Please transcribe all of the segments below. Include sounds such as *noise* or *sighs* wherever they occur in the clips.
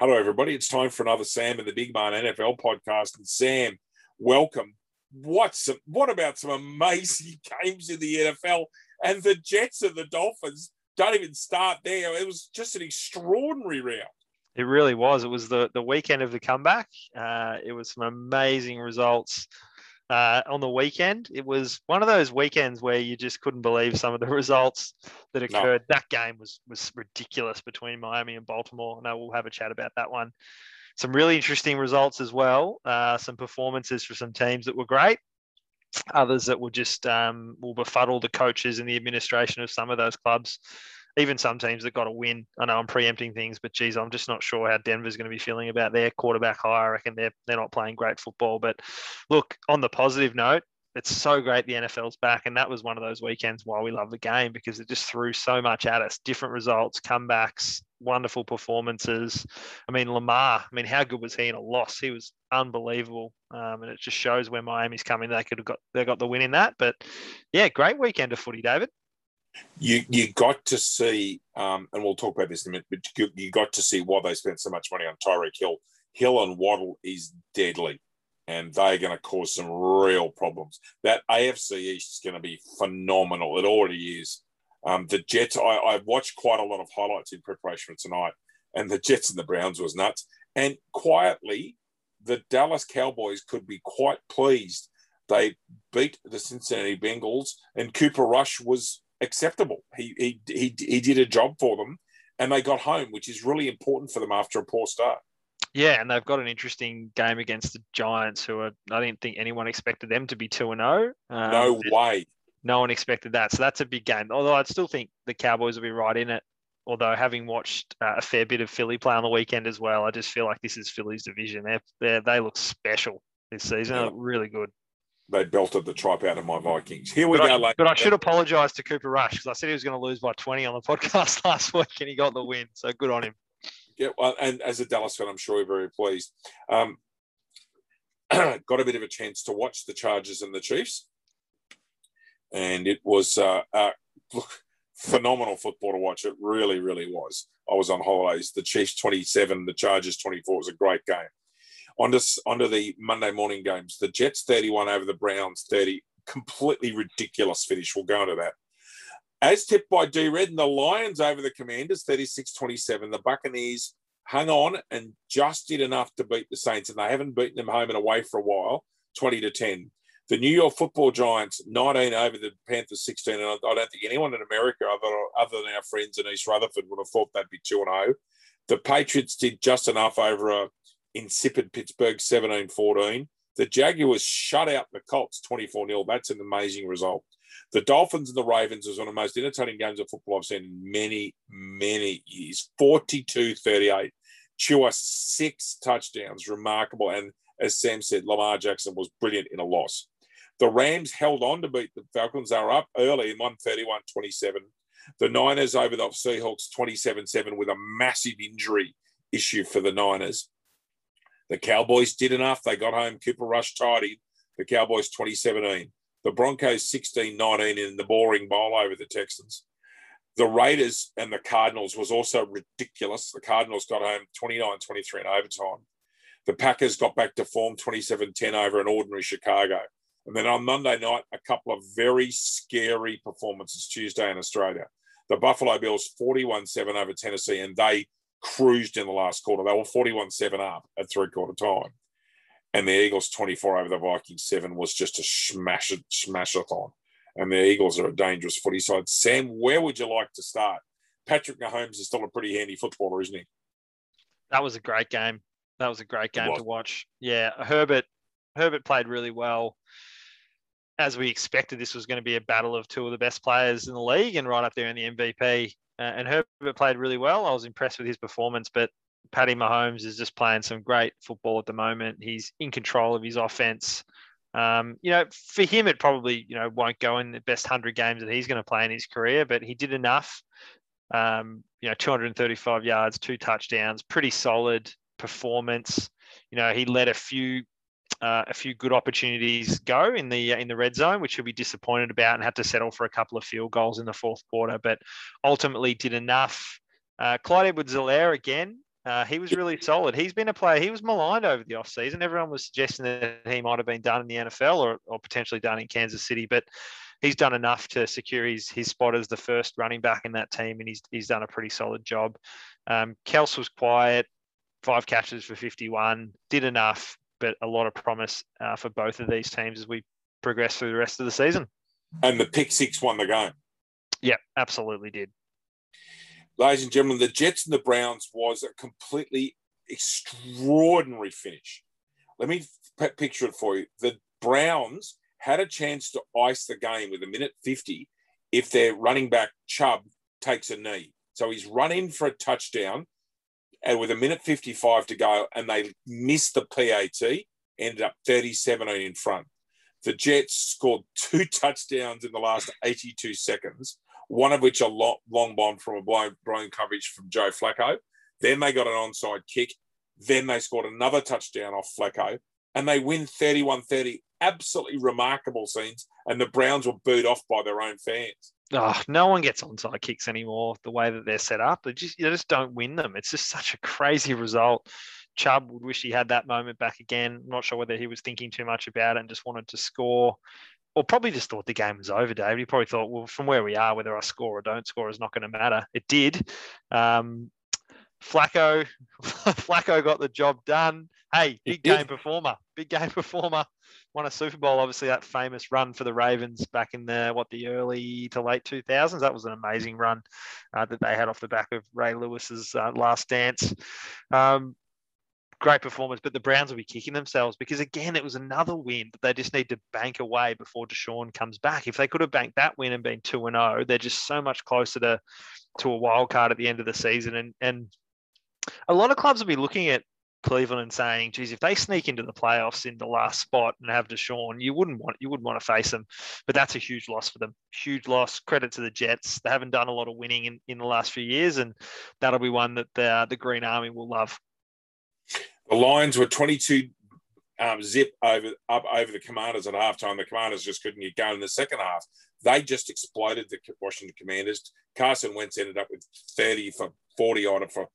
Hello, everybody. It's time for another Sam and the Big Man NFL podcast. And Sam, welcome. What's what about some amazing *laughs* games in the NFL? And the Jets and the Dolphins don't even start there. It was just an extraordinary round. It really was. It was the the weekend of the comeback. Uh, it was some amazing results uh, on the weekend. It was one of those weekends where you just couldn't believe some of the *laughs* results that occurred. No. That game was was ridiculous between Miami and Baltimore. And I we'll have a chat about that one. Some really interesting results as well. Uh, some performances for some teams that were great. Others that were just um, will befuddle the coaches and the administration of some of those clubs even some teams that got a win. I know I'm preempting things, but geez, I'm just not sure how Denver's going to be feeling about their quarterback hire. I reckon they're they're not playing great football. But look, on the positive note, it's so great the NFL's back, and that was one of those weekends why we love the game because it just threw so much at us. Different results, comebacks, wonderful performances. I mean, Lamar. I mean, how good was he in a loss? He was unbelievable, um, and it just shows where Miami's coming. They could have got they got the win in that, but yeah, great weekend of footy, David you you got to see, um, and we'll talk about this in a minute, but you, you got to see why they spent so much money on Tyreek Hill. Hill and Waddle is deadly, and they're going to cause some real problems. That AFC East is going to be phenomenal. It already is. Um, the Jets, I, I watched quite a lot of highlights in preparation for tonight, and the Jets and the Browns was nuts. And quietly, the Dallas Cowboys could be quite pleased. They beat the Cincinnati Bengals, and Cooper Rush was acceptable. He, he, he, he did a job for them and they got home, which is really important for them after a poor start. Yeah, and they've got an interesting game against the Giants, who are, I didn't think anyone expected them to be 2 and 0. Um, no way. No one expected that. So that's a big game. Although I'd still think the Cowboys will be right in it. Although having watched uh, a fair bit of Philly play on the weekend as well, I just feel like this is Philly's division. They're, they're they look special this season. Yeah. really good they belted the tripe out of my Vikings. Here we but go. I, but I should apologise to Cooper Rush because I said he was going to lose by 20 on the *laughs* podcast *laughs* last week and he got the win. So good on him. Yeah, well, and as a Dallas fan, I'm sure you're very pleased. Um, *clears throat* got a bit of a chance to watch the Chargers and the Chiefs, and it was uh, uh, look phenomenal football to watch. It really, really was. I was on holidays. The Chiefs 27, the Chargers 24 it was a great game onto, onto the Monday morning games. The Jets 31 over the Browns 30. Completely ridiculous finish. We'll go into that. As tipped by D Red and the Lions over the Commanders 36 27. The Buccaneers hung on and just did enough to beat the Saints, and they haven't beaten them home and away for a while 20 to 10. The New York football Giants 19 over the Panthers 16. And I don't think anyone in America, other, other than our friends in East Rutherford, would have thought that'd be 2 0. The Patriots did just enough over a insipid Pittsburgh 17 14. The Jaguars shut out the Colts 24 0. That's an amazing result. The Dolphins and the Ravens was one of the most entertaining games of football I've seen in many, many years. 42 38. Tua, six touchdowns. Remarkable. And as Sam said, Lamar Jackson was brilliant in a loss. The Rams held on to beat the Falcons. They were up early in 131 27. The Niners over the Seahawks 27 7 with a massive injury issue for the Niners. The Cowboys did enough. They got home. Cooper Rush tidied. The Cowboys 2017. The Broncos 16 19 in the boring bowl over the Texans. The Raiders and the Cardinals was also ridiculous. The Cardinals got home 29 23 in overtime. The Packers got back to form 27 10 over an ordinary Chicago. And then on Monday night, a couple of very scary performances Tuesday in Australia. The Buffalo Bills 41 7 over Tennessee, and they cruised in the last quarter. They were 41 7 up at three quarter time. And the Eagles 24 over the Vikings 7 was just a smash it, smash it on. And the Eagles are a dangerous footy side. Sam, where would you like to start? Patrick Mahomes is still a pretty handy footballer, isn't he? That was a great game. That was a great game to watch. Yeah, Herbert Herbert played really well. As we expected, this was going to be a battle of two of the best players in the league and right up there in the MVP. Uh, and Herbert played really well. I was impressed with his performance, but Patty Mahomes is just playing some great football at the moment. He's in control of his offense. Um, you know, for him, it probably you know won't go in the best hundred games that he's going to play in his career, but he did enough. Um, you know, 235 yards, two touchdowns, pretty solid performance. You know, he led a few uh, a few good opportunities go in the in the red zone, which he'll be disappointed about, and had to settle for a couple of field goals in the fourth quarter. But ultimately, did enough. Uh, Clyde Edwards-Helaire again. Uh, he was really solid. He's been a player. He was maligned over the offseason. Everyone was suggesting that he might have been done in the NFL or, or potentially done in Kansas City, but he's done enough to secure his his spot as the first running back in that team, and he's he's done a pretty solid job. Um, Kelce was quiet, five catches for 51, did enough, but a lot of promise uh, for both of these teams as we progress through the rest of the season. And the pick six won the game. Yeah, absolutely did. Ladies and gentlemen, the Jets and the Browns was a completely extraordinary finish. Let me p- picture it for you. The Browns had a chance to ice the game with a minute 50 if their running back Chubb takes a knee. So he's run in for a touchdown and with a minute 55 to go, and they missed the PAT, ended up 37 in front. The Jets scored two *laughs* touchdowns in the last 82 seconds, one of which a long bomb from a blown coverage from Joe Flacco. Then they got an onside kick. Then they scored another touchdown off Flacco, and they win 31 30. Absolutely remarkable scenes. And the Browns were booed off by their own fans. Oh, no one gets onside kicks anymore the way that they're set up. They just, they just don't win them. It's just such a crazy result. Chubb would wish he had that moment back again. I'm not sure whether he was thinking too much about it and just wanted to score, or probably just thought the game was over, David. He probably thought, well, from where we are, whether I score or don't score is not going to matter. It did. Um, Flacco, *laughs* Flacco got the job done. Hey, big game performer, big game *laughs* performer. Won a Super Bowl, obviously that famous run for the Ravens back in the what the early to late 2000s. That was an amazing run uh, that they had off the back of Ray Lewis's uh, last dance. Um, great performance, but the Browns will be kicking themselves because again, it was another win that they just need to bank away before Deshaun comes back. If they could have banked that win and been two and zero, oh, they're just so much closer to to a wild card at the end of the season. And and a lot of clubs will be looking at Cleveland and saying, "Geez, if they sneak into the playoffs in the last spot and have Deshaun, you wouldn't want you wouldn't want to face them." But that's a huge loss for them. Huge loss. Credit to the Jets. They haven't done a lot of winning in, in the last few years, and that'll be one that the the Green Army will love. The Lions were 22 um, zip over up over the Commanders at halftime. The Commanders just couldn't get going in the second half. They just exploded the Washington Commanders. Carson Wentz ended up with 30 for 40 on it for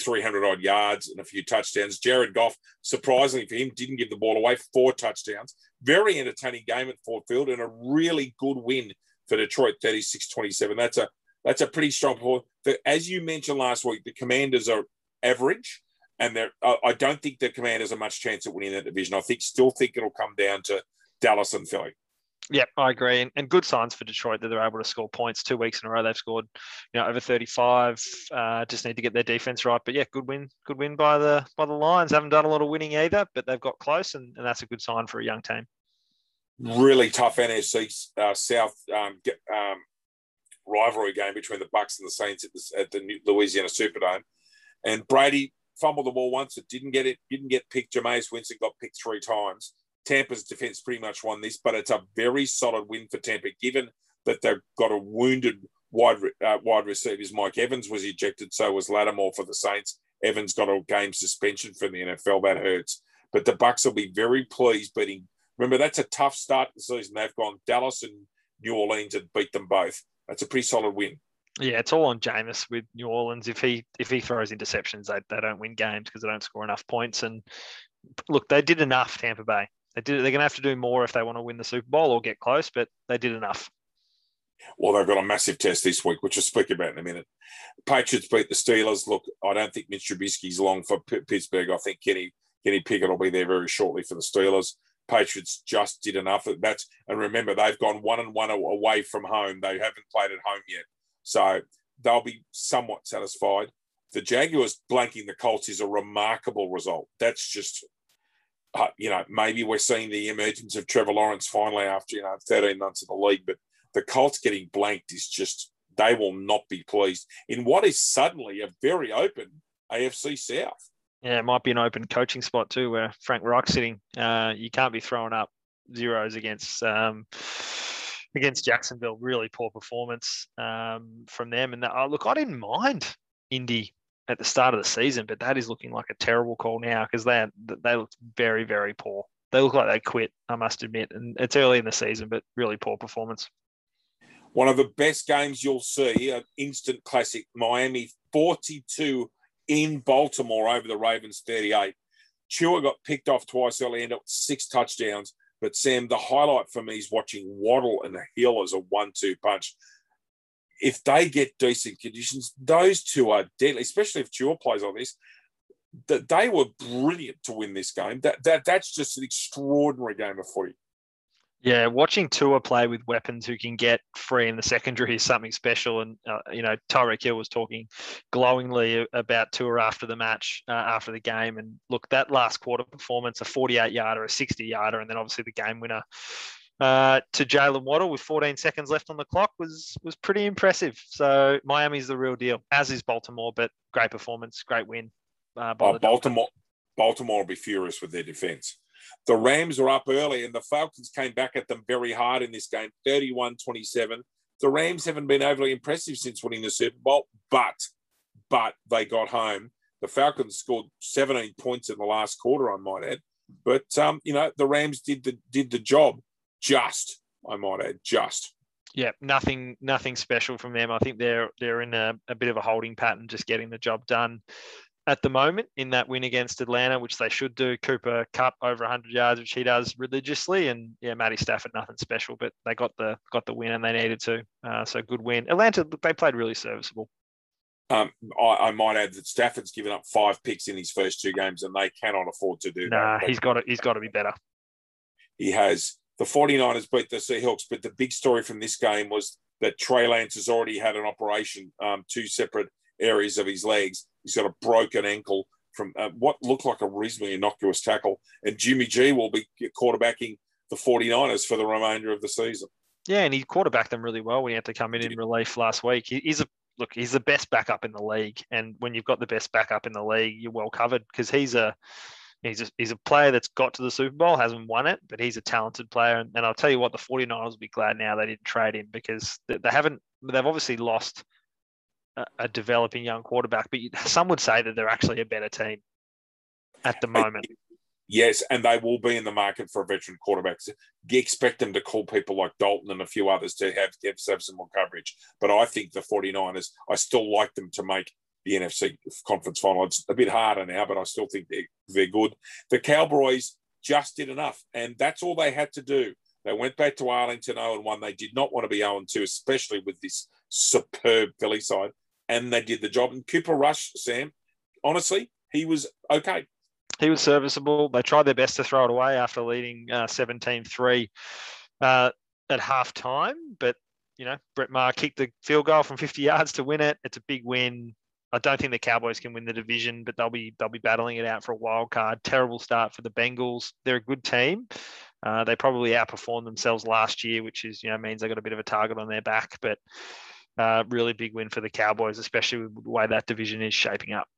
300 odd yards and a few touchdowns. Jared Goff, surprisingly for him, didn't give the ball away. Four touchdowns. Very entertaining game at Ford Field and a really good win for Detroit, 36-27. That's a that's a pretty strong performance. As you mentioned last week, the Commanders are average and I don't think the Commanders have much chance of winning that division. I think still think it'll come down to Dallas and Philly. Yeah, I agree, and, good signs for Detroit that they're able to score points two weeks in a row. They've scored, you know, over thirty-five. Uh, just need to get their defense right. But yeah, good win, good win by the by the Lions. Haven't done a lot of winning either, but they've got close, and, and that's a good sign for a young team. Really tough NFC uh, South um, um, rivalry game between the Bucs and the Saints at the, at the Louisiana Superdome, and Brady fumbled the ball once. It didn't get it. Didn't get picked. Jameis Winston got picked three times. Tampa's defense pretty much won this, but it's a very solid win for Tampa, given that they've got a wounded wide uh, wide receivers. Mike Evans was ejected, so was Lattimore for the Saints. Evans got a game suspension from the NFL. That hurts. But the Bucs will be very pleased beating. Remember, that's a tough start to the season. They've gone Dallas and New Orleans and beat them both. That's a pretty solid win. Yeah, it's all on Jameis with New Orleans. If he if he throws interceptions, they, they don't win games because they don't score enough points. And look, they did enough, Tampa Bay. They did. They're going to have to do more if they want to win the Super Bowl or get close, but they did enough. Well, they've got a massive test this week, which we'll speak about in a minute. Patriots beat the Steelers. Look, I don't think Mitch Trubisky's long for P- Pittsburgh. I think Kenny Kenny Pickett will be there very shortly for the Steelers. Patriots just did enough. That's and remember they've gone one and one away from home. They haven't played at home yet. So they'll be somewhat satisfied. The Jaguars blanking the Colts is a remarkable result. That's just, uh, you know, maybe we're seeing the emergence of Trevor Lawrence finally after, you know, 13 months in the league. But the Colts getting blanked is just, they will not be pleased in what is suddenly a very open AFC South. Yeah, it might be an open coaching spot too, where Frank Reich's sitting. Uh, you can't be throwing up zeros against um, against Jacksonville. Really poor performance um, from them. And oh, look, I didn't mind Indy at the start of the season, but that is looking like a terrible call now because they they look very very poor. They look like they quit. I must admit, and it's early in the season, but really poor performance. One of the best games you'll see, an instant classic. Miami 42, in Baltimore over the Ravens 38. Tua got picked off twice early, ended up six touchdowns. But Sam, the highlight for me is watching Waddle and the Hill as a one-two punch. If they get decent conditions, those two are deadly, especially if Tua plays on this. That they were brilliant to win this game. That that that's just an extraordinary game of footy. Yeah, watching Tua play with weapons who can get free in the secondary is something special. And, uh, you know, Tyreek Hill was talking glowingly about Tua after the match, uh, after the game. And look, that last quarter performance, a 48 yarder, a 60 yarder, and then obviously the game winner uh, to Jalen Waddle with 14 seconds left on the clock was was pretty impressive. So Miami's the real deal, as is Baltimore, but great performance, great win. Uh, oh, Baltimore, Baltimore will be furious with their defense. The Rams were up early and the Falcons came back at them very hard in this game, 31 27. The Rams haven't been overly impressive since winning the Super Bowl, but but they got home. The Falcons scored 17 points in the last quarter, I might add. But um, you know, the Rams did the did the job just, I might add, just. Yeah, nothing nothing special from them. I think they're they're in a, a bit of a holding pattern, just getting the job done at the moment in that win against Atlanta, which they should do. Cooper Kupp over 100 yards, which he does religiously, and yeah, Matty Stafford nothing special, but they got the got the win and they needed to. Uh, so good win. Atlanta they played really serviceable. Um, I, I, might add that Stafford's given up five picks in his first two games, and they cannot afford to do nah, that. he's got to, he's got to be better. He has. The 49ers beat the Seahawks, but the big story from this game was that Trey Lance has already had an operation, um, two separate areas of his legs. He's got a broken ankle from uh, what looked like a reasonably innocuous tackle. And Jimmy G will be quarterbacking the 49ers for the remainder of the season. Yeah, and he quarterbacked them really well when he had to come in in relief last week. He's a look, he's the best backup in the league, and when you've got the best backup in the league, you're well covered because he's a he's a, he's a player that's got to the Super Bowl, hasn't won it, but he's a talented player. And, and I'll tell you what, the 49ers will be glad now they didn't trade him because they, they haven't they've obviously lost a, developing young quarterback, but some would say that they're actually a better team at the moment. Yes, and they will be in the market for a veteran quarterback. You expect them to call people like Dalton and a few others to have, have some more coverage. But I think the 49ers, I still like them to make the NFC conference final. It's a bit harder now, but I still think they're, they're good. The Cowboys just did enough, and that's all they had to do. They went back to Arlington 0 1. They did not want to be 0 2, especially with this superb Philly side and they did the job. And Cooper Rush, Sam, honestly, he was okay. He was serviceable. They tried their best to throw it away after leading uh, 17 uh, 3 uh, at half time. But, you know, Brett Maher kicked the field goal from 50 yards to win it. It's a big win. I don't think the Cowboys can win the division, but they'll be they'll be battling it out for a wild card. Terrible start for the Bengals. They're a good team. Uh, they probably outperformed themselves last year, which is you know means they got a bit of a target on their back. But uh, really big win for the Cowboys, especially with the way that division is shaping up.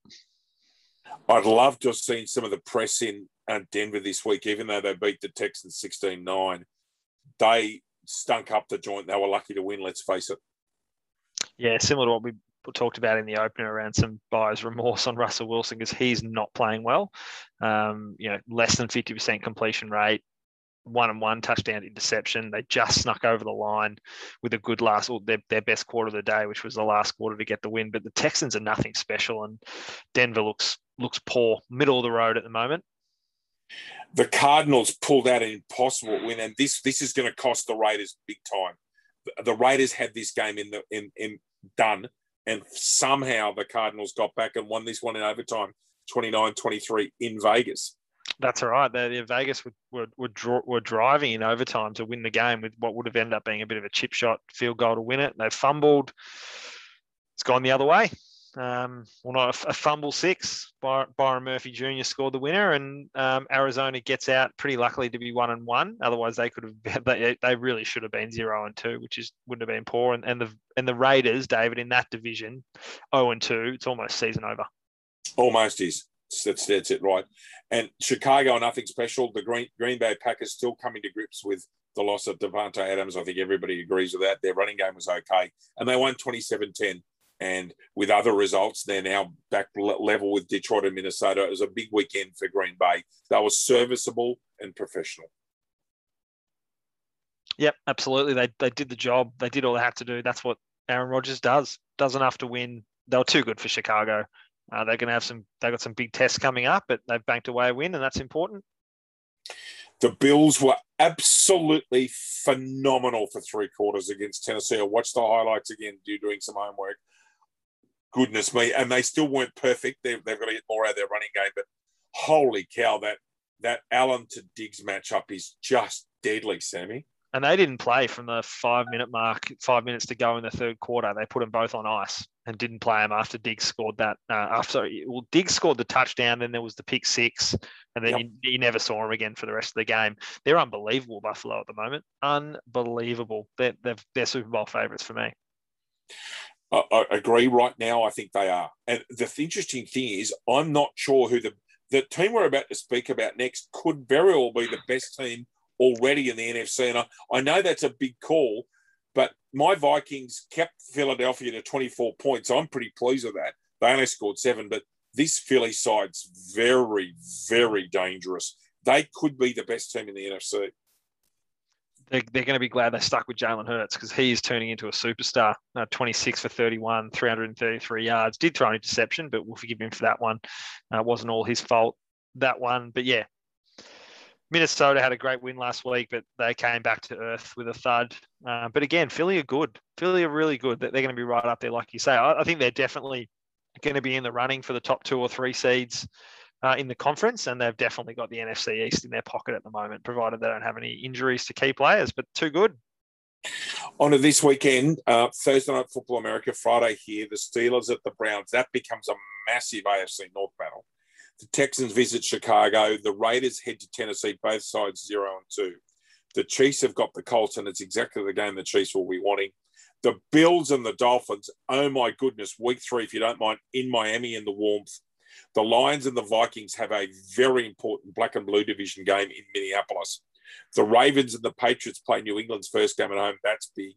I'd love to have seen some of the press in uh, Denver this week, even though they beat the Texans 16 9. They stunk up the joint. They were lucky to win, let's face it. Yeah, similar to what we talked about in the opener around some buyer's remorse on Russell Wilson because he's not playing well. Um, you know, less than 50% completion rate, one and one touchdown interception. They just snuck over the line with a good last, or their, their best quarter of the day, which was the last quarter to get the win. But the Texans are nothing special, and Denver looks looks poor, middle of the road at the moment. The Cardinals pulled out an impossible win, and this this is going to cost the Raiders big time. The Raiders had this game in the in in done, and somehow the Cardinals got back and won this one in overtime, 29-23 in Vegas. That's all right. They, Vegas were were, were, were, driving in overtime to win the game with what would have ended up being a bit of a chip shot field goal to win it. They fumbled. It's gone the other way. Um, well, not a, a fumble six. Byron Murphy Jr. scored the winner, and um, Arizona gets out pretty luckily to be one and one. Otherwise, they could have *laughs* they, they really should have been zero and two, which is wouldn't have been poor. And, and the and the Raiders, David, in that division, zero and two. It's almost season over. Almost is. That's that's it, right? And Chicago, nothing special. The Green Green Bay Packers still coming to grips with the loss of Davante Adams. I think everybody agrees with that. Their running game was okay, and they won 27-10. And with other results, they're now back level with Detroit and Minnesota. It was a big weekend for Green Bay. They were serviceable and professional. Yep, absolutely. They they did the job. They did all they had to do. That's what Aaron Rodgers does. Does enough to win. They were too good for Chicago Uh, they're going to have some. They've got some big tests coming up, but they've banked away a win, and that's important. The Bills were absolutely phenomenal for three quarters against Tennessee. I watched the highlights again, do doing some homework. Goodness me, and they still weren't perfect. They've, they've got to get more out of their running game, but holy cow, that that Allen to Diggs matchup is just deadly, Sammy. And they didn't play from the five minute mark, five minutes to go in the third quarter. They put them both on ice and didn't play them after Diggs scored that. Uh, after well, Diggs scored the touchdown, then there was the pick six, and then yep. you, you, never saw him again for the rest of the game. They're unbelievable, Buffalo at the moment. Unbelievable. They're, they're, they're Super Bowl favourites for me. I agree. Right now, I think they are. And the interesting thing is, I'm not sure who the the team we're about to speak about next could very well be the best team already in the NFC. And I, I know that's a big call, but my Vikings kept Philadelphia to 24 points. I'm pretty pleased with that. They only scored seven, but this Philly side's very, very dangerous. They could be the best team in the NFC. They're, they're going to be glad they stuck with Jalen Hurts because he is turning into a superstar. Uh, 26 for 31, 333 yards. Did throw an interception, but we'll forgive him for that one. Uh, it wasn't all his fault, that one. But yeah, Minnesota had a great win last week, but they came back to earth with a thud. Uh, but again, Philly are good. Philly are really good. That they're going to be right up there, like you say. I, I think they're definitely going to be in the running for the top two or three seeds uh, in the conference, and they've definitely got the NFC East in their pocket at the moment, provided they don't have any injuries to key players. But too good. On to this weekend, uh, Thursday Night Football America, Friday here, the Steelers at the Browns. That becomes a massive AFC North battle. The Texans visit Chicago. The Raiders head to Tennessee, both sides zero and two. The Chiefs have got the Colts, and it's exactly the game the Chiefs will be wanting. The Bills and the Dolphins, oh my goodness, week three, if you don't mind, in Miami in the warmth. The Lions and the Vikings have a very important black and blue division game in Minneapolis. The Ravens and the Patriots play New England's first game at home. That's big.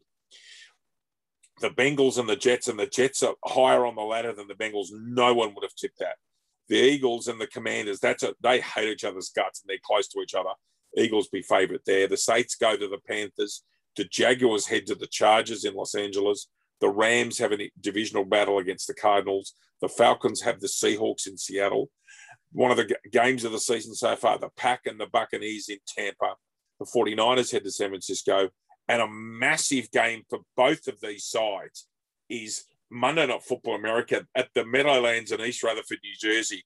The Bengals and the Jets, and the Jets are higher on the ladder than the Bengals. No one would have tipped that the Eagles and the Commanders, that's a, they hate each other's guts and they're close to each other. Eagles be favourite there. The Saints go to the Panthers. The Jaguars head to the Chargers in Los Angeles. The Rams have a divisional battle against the Cardinals. The Falcons have the Seahawks in Seattle. One of the games of the season so far, the Pack and the Buccaneers in Tampa. The 49ers head to San Francisco. And a massive game for both of these sides is Monday Night Football America at the Meadowlands in East Rutherford, New Jersey.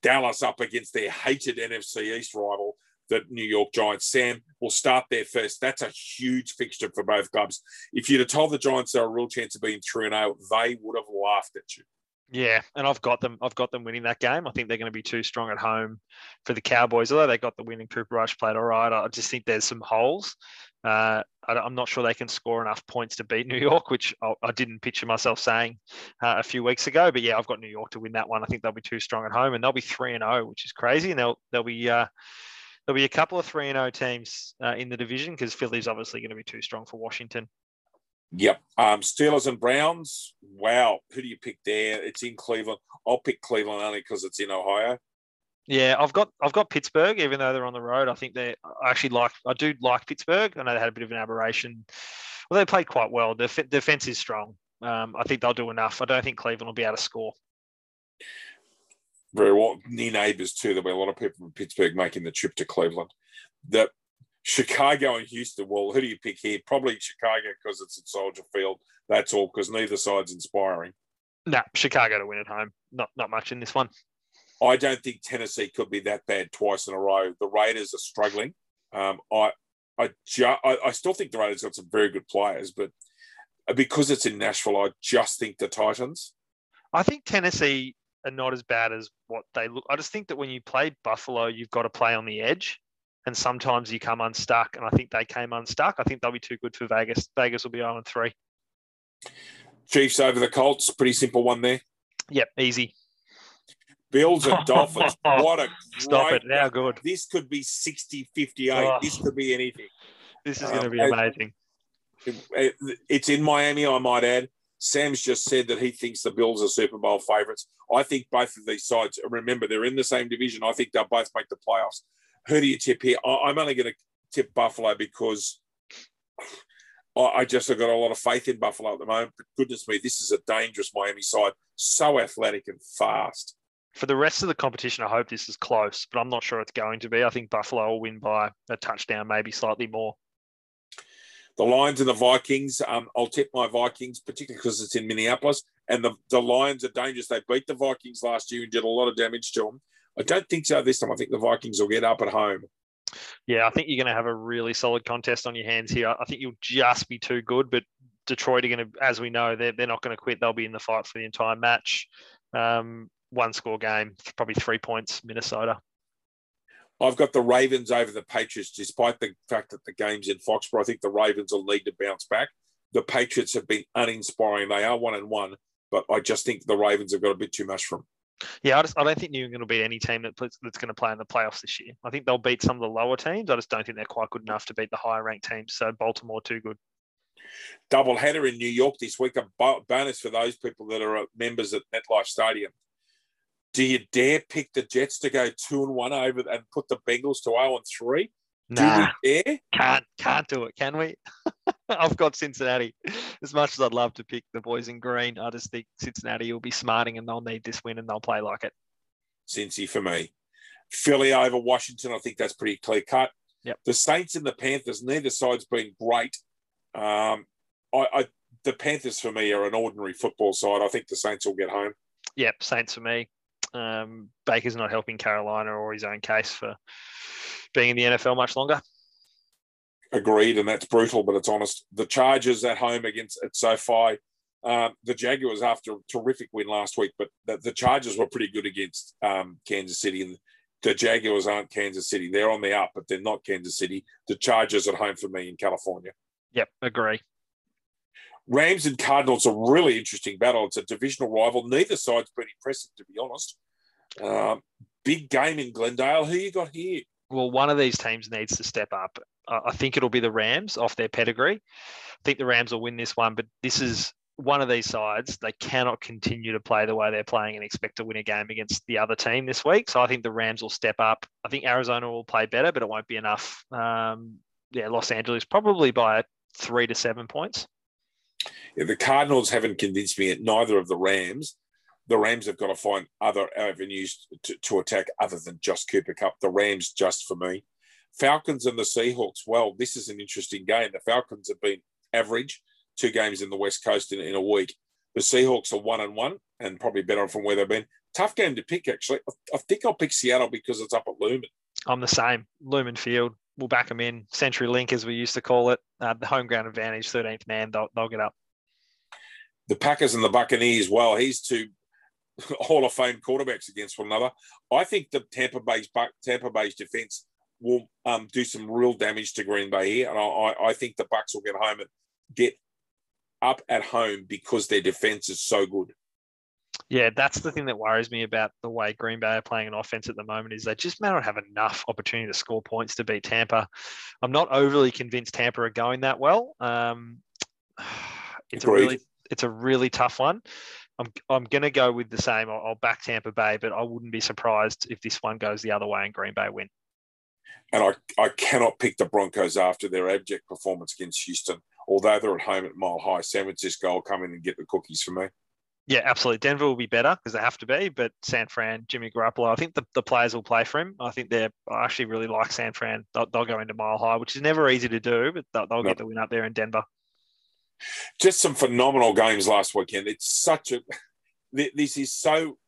Dallas up against their hated NFC East rival, the New York Giants. Sam will start there first. That's a huge fixture for both clubs. If you'd have told the Giants there are a real chance of being 3 0, they would have laughed at you. Yeah, and I've got them. I've got them winning that game. I think they're going to be too strong at home for the Cowboys. Although they got the win and Cooper Rush played all right, I just think there's some holes. Uh, I, am not sure they can score enough points to beat New York, which I, I didn't picture myself saying uh, a few weeks ago. But yeah, I've got New York to win that one. I think they'll be too strong at home, and they'll be three and zero, oh, which is crazy. And they'll they'll be uh, there'll be a couple of three and zero oh teams uh, in the division because Philly's obviously going to be too strong for Washington. Yep. Um, Steelers and Browns. Wow. Who do you pick there? It's in Cleveland. I'll pick Cleveland only because it's in Ohio. Yeah, I've got I've got Pittsburgh, even though they're on the road. I think they I actually like I do like Pittsburgh. I know they had a bit of an aberration. Well, they played quite well. The defense is strong. Um, I think they'll do enough. I don't think Cleveland will be able to score. Very well. Near neighbours too. There'll be a lot of people from Pittsburgh making the trip to Cleveland. The Chicago and Houston. Well, who do you pick here? Probably Chicago because it's at Soldier Field. That's all because neither side's inspiring. No, Chicago to win at home. Not not much in this one. I don't think Tennessee could be that bad twice in a row. The Raiders are struggling. Um, I, I, ju- I, I still think the Raiders got some very good players, but because it's in Nashville, I just think the Titans. I think Tennessee are not as bad as what they look. I just think that when you play Buffalo, you've got to play on the edge, and sometimes you come unstuck. And I think they came unstuck. I think they'll be too good for Vegas. Vegas will be 0 3. Chiefs over the Colts. Pretty simple one there. Yep, easy. Bills and *laughs* Dolphins. what a Stop it. How good. This could be 60 58. Oh. This could be anything. This is going to be um, amazing. It, it's in Miami, I might add. Sam's just said that he thinks the Bills are Super Bowl favourites. I think both of these sides, remember, they're in the same division. I think they'll both make the playoffs. Who do you tip here? I'm only going to tip Buffalo because I just have got a lot of faith in Buffalo at the moment. But goodness me, this is a dangerous Miami side. So athletic and fast. For the rest of the competition, I hope this is close, but I'm not sure it's going to be. I think Buffalo will win by a touchdown, maybe slightly more. The Lions and the Vikings, um, I'll tip my Vikings, particularly because it's in Minneapolis. And the, the Lions are dangerous. They beat the Vikings last year and did a lot of damage to them. I don't think so this time. I think the Vikings will get up at home. Yeah, I think you're going to have a really solid contest on your hands here. I think you'll just be too good, but Detroit are going to, as we know, they're, they're not going to quit. They'll be in the fight for the entire match. Um, one score game, probably three points, Minnesota. I've got the Ravens over the Patriots, despite the fact that the game's in Foxborough. I think the Ravens will need to bounce back. The Patriots have been uninspiring. They are one and one, but I just think the Ravens have got a bit too much from. Yeah, I, just, I don't think New England will beat any team that, that's going to play in the playoffs this year. I think they'll beat some of the lower teams. I just don't think they're quite good enough to beat the higher ranked teams. So Baltimore too good. Double header in New York this week. A bonus for those people that are members at MetLife Stadium. Do you dare pick the Jets to go two and one over and put the Bengals to zero and three? Nah, can't can't do it, can we? *laughs* I've got Cincinnati. As much as I'd love to pick the boys in green, I just think Cincinnati will be smarting and they'll need this win and they'll play like it. Cincy for me. Philly over Washington, I think that's pretty clear cut. Yep. The Saints and the Panthers, neither side's been great. Um, I, I the Panthers for me are an ordinary football side. I think the Saints will get home. Yep, Saints for me. Um, Baker's not helping Carolina or his own case for being in the NFL much longer. Agreed, and that's brutal, but it's honest. The Chargers at home against at SoFi. Um, the Jaguars, after a terrific win last week, but the, the Chargers were pretty good against um, Kansas City. And the Jaguars aren't Kansas City. They're on the up, but they're not Kansas City. The Chargers at home for me in California. Yep, agree. Rams and Cardinals a really interesting battle. It's a divisional rival. Neither side's been impressive, to be honest. Um, big game in Glendale. Who you got here? well, one of these teams needs to step up. I think it'll be the Rams off their pedigree. I think the Rams will win this one, but this is one of these sides. They cannot continue to play the way they're playing and expect to win a game against the other team this week. So I think the Rams will step up. I think Arizona will play better, but it won't be enough. Um, yeah, Los Angeles probably by three to seven points. Yeah, the Cardinals haven't convinced me neither of the Rams the Rams have got to find other avenues to, to attack other than just Cooper Kupp. The Rams just for me. Falcons and the Seahawks. Well, this is an interesting game. The Falcons have been average, two games in the West Coast in, in a week. The Seahawks are one and one and probably better from where they've been. Tough game to pick, actually. I, I think I'll pick Seattle because it's up at Lumen. I'm the same. Lumen Field. We'll back them in. CenturyLink, as we used to call it. Uh, the home ground advantage, 13th man. They'll, they'll get up. The Packers and the Buccaneers. Well, he's two *laughs* Hall of Fame quarterbacks against one another. I think the Tampa Bay's Tampa Bay's defense will um, do some real damage to Green Bay here, and I, I think the Bucs will get home and get up at home because their defense is so good. Yeah, that's the thing that worries me about the way Green Bay are playing an offense at the moment is they just may not have enough opportunity to score points to beat Tampa. I'm not overly convinced Tampa are going that well. Um, *sighs* it's Agreed. a really it's a really tough one. I'm I'm going to go with the same. I'll, I'll, back Tampa Bay, but I wouldn't be surprised if this one goes the other way and Green Bay win. And I, I cannot pick the Broncos after their abject performance against Houston. Although they're at home at Mile High, San Francisco will come in and get the cookies for me. Yeah, absolutely. Denver will be better because they have to be, but San Fran, Jimmy Garoppolo, I think the, the players will play for him. I think they're, I actually really like San Fran. They'll, they'll go into Mile High, which is never easy to do, but they'll, they'll no. get the win up there in Denver. Just some phenomenal games last weekend. It's such a this is so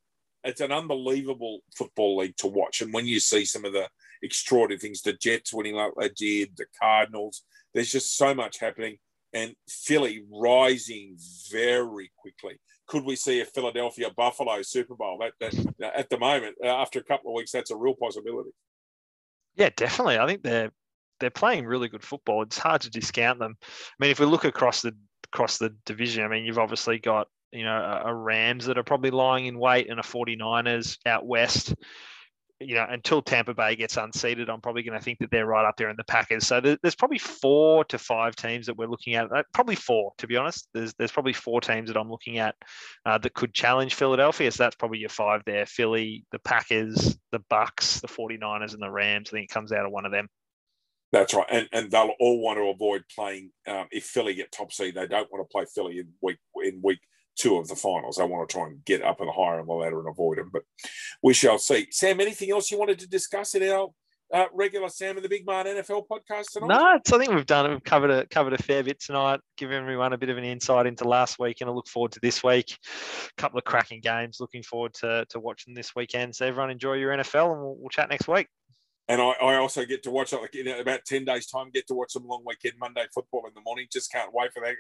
it's an unbelievable football league to watch. And when you see some of the extraordinary things, the Jets winning like they did, the Cardinals, there's just so much happening. And Philly rising very quickly. Could we see a Philadelphia Buffalo Super Bowl? That, that, *laughs* at the moment, uh, after a couple of weeks, that's a real possibility. Yeah, definitely. I think they're they're playing really good football. It's hard to discount them. I mean, if we look across the across the division, I mean, you've obviously got you know, a, a Rams that are probably lying in wait and a 49ers out west. You know, until Tampa Bay gets unseated, I'm probably going to think that they're right up there in the Packers. So there's probably four to five teams that we're looking at. Uh, probably four, to be honest. There's there's probably four teams that I'm looking at uh, that could challenge Philadelphia. So that's probably your five there: Philly, the Packers, the Bucs, the 49ers, and the Rams. I think it comes out of one of them. That's right, and and they'll all want to avoid playing. Um, if Philly get top seed, they don't want to play Philly in week in week two of the finals. I want to try and get up and higher on the ladder and avoid them. But we shall see. Sam, anything else you wanted to discuss in our uh, regular Sam and the Big Man NFL podcast tonight? No, it's, I think we've done it. We've covered a covered a fair bit tonight. Give everyone a bit of an insight into last week, and I look forward to this week. A couple of cracking games. Looking forward to, to watching this weekend. So everyone enjoy your NFL, and we'll, we'll chat next week. And I, I, also get to watch like in about ten days' time. Get to watch some long weekend Monday football in the morning. Just can't wait for that.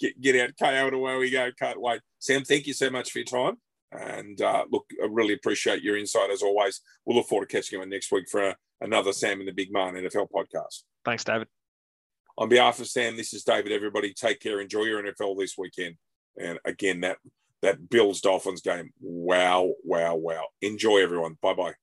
Get get out, KO to where we go. Can't wait. Sam, thank you so much for your time. And uh, look, I really appreciate your insight as always. We'll look forward to catching you next week for a, another Sam and the Big Man NFL podcast. Thanks, David. On behalf of Sam, this is David. Everybody, take care. Enjoy your NFL this weekend. And again, that that Bills Dolphins game. Wow, wow, wow. Enjoy everyone. Bye bye.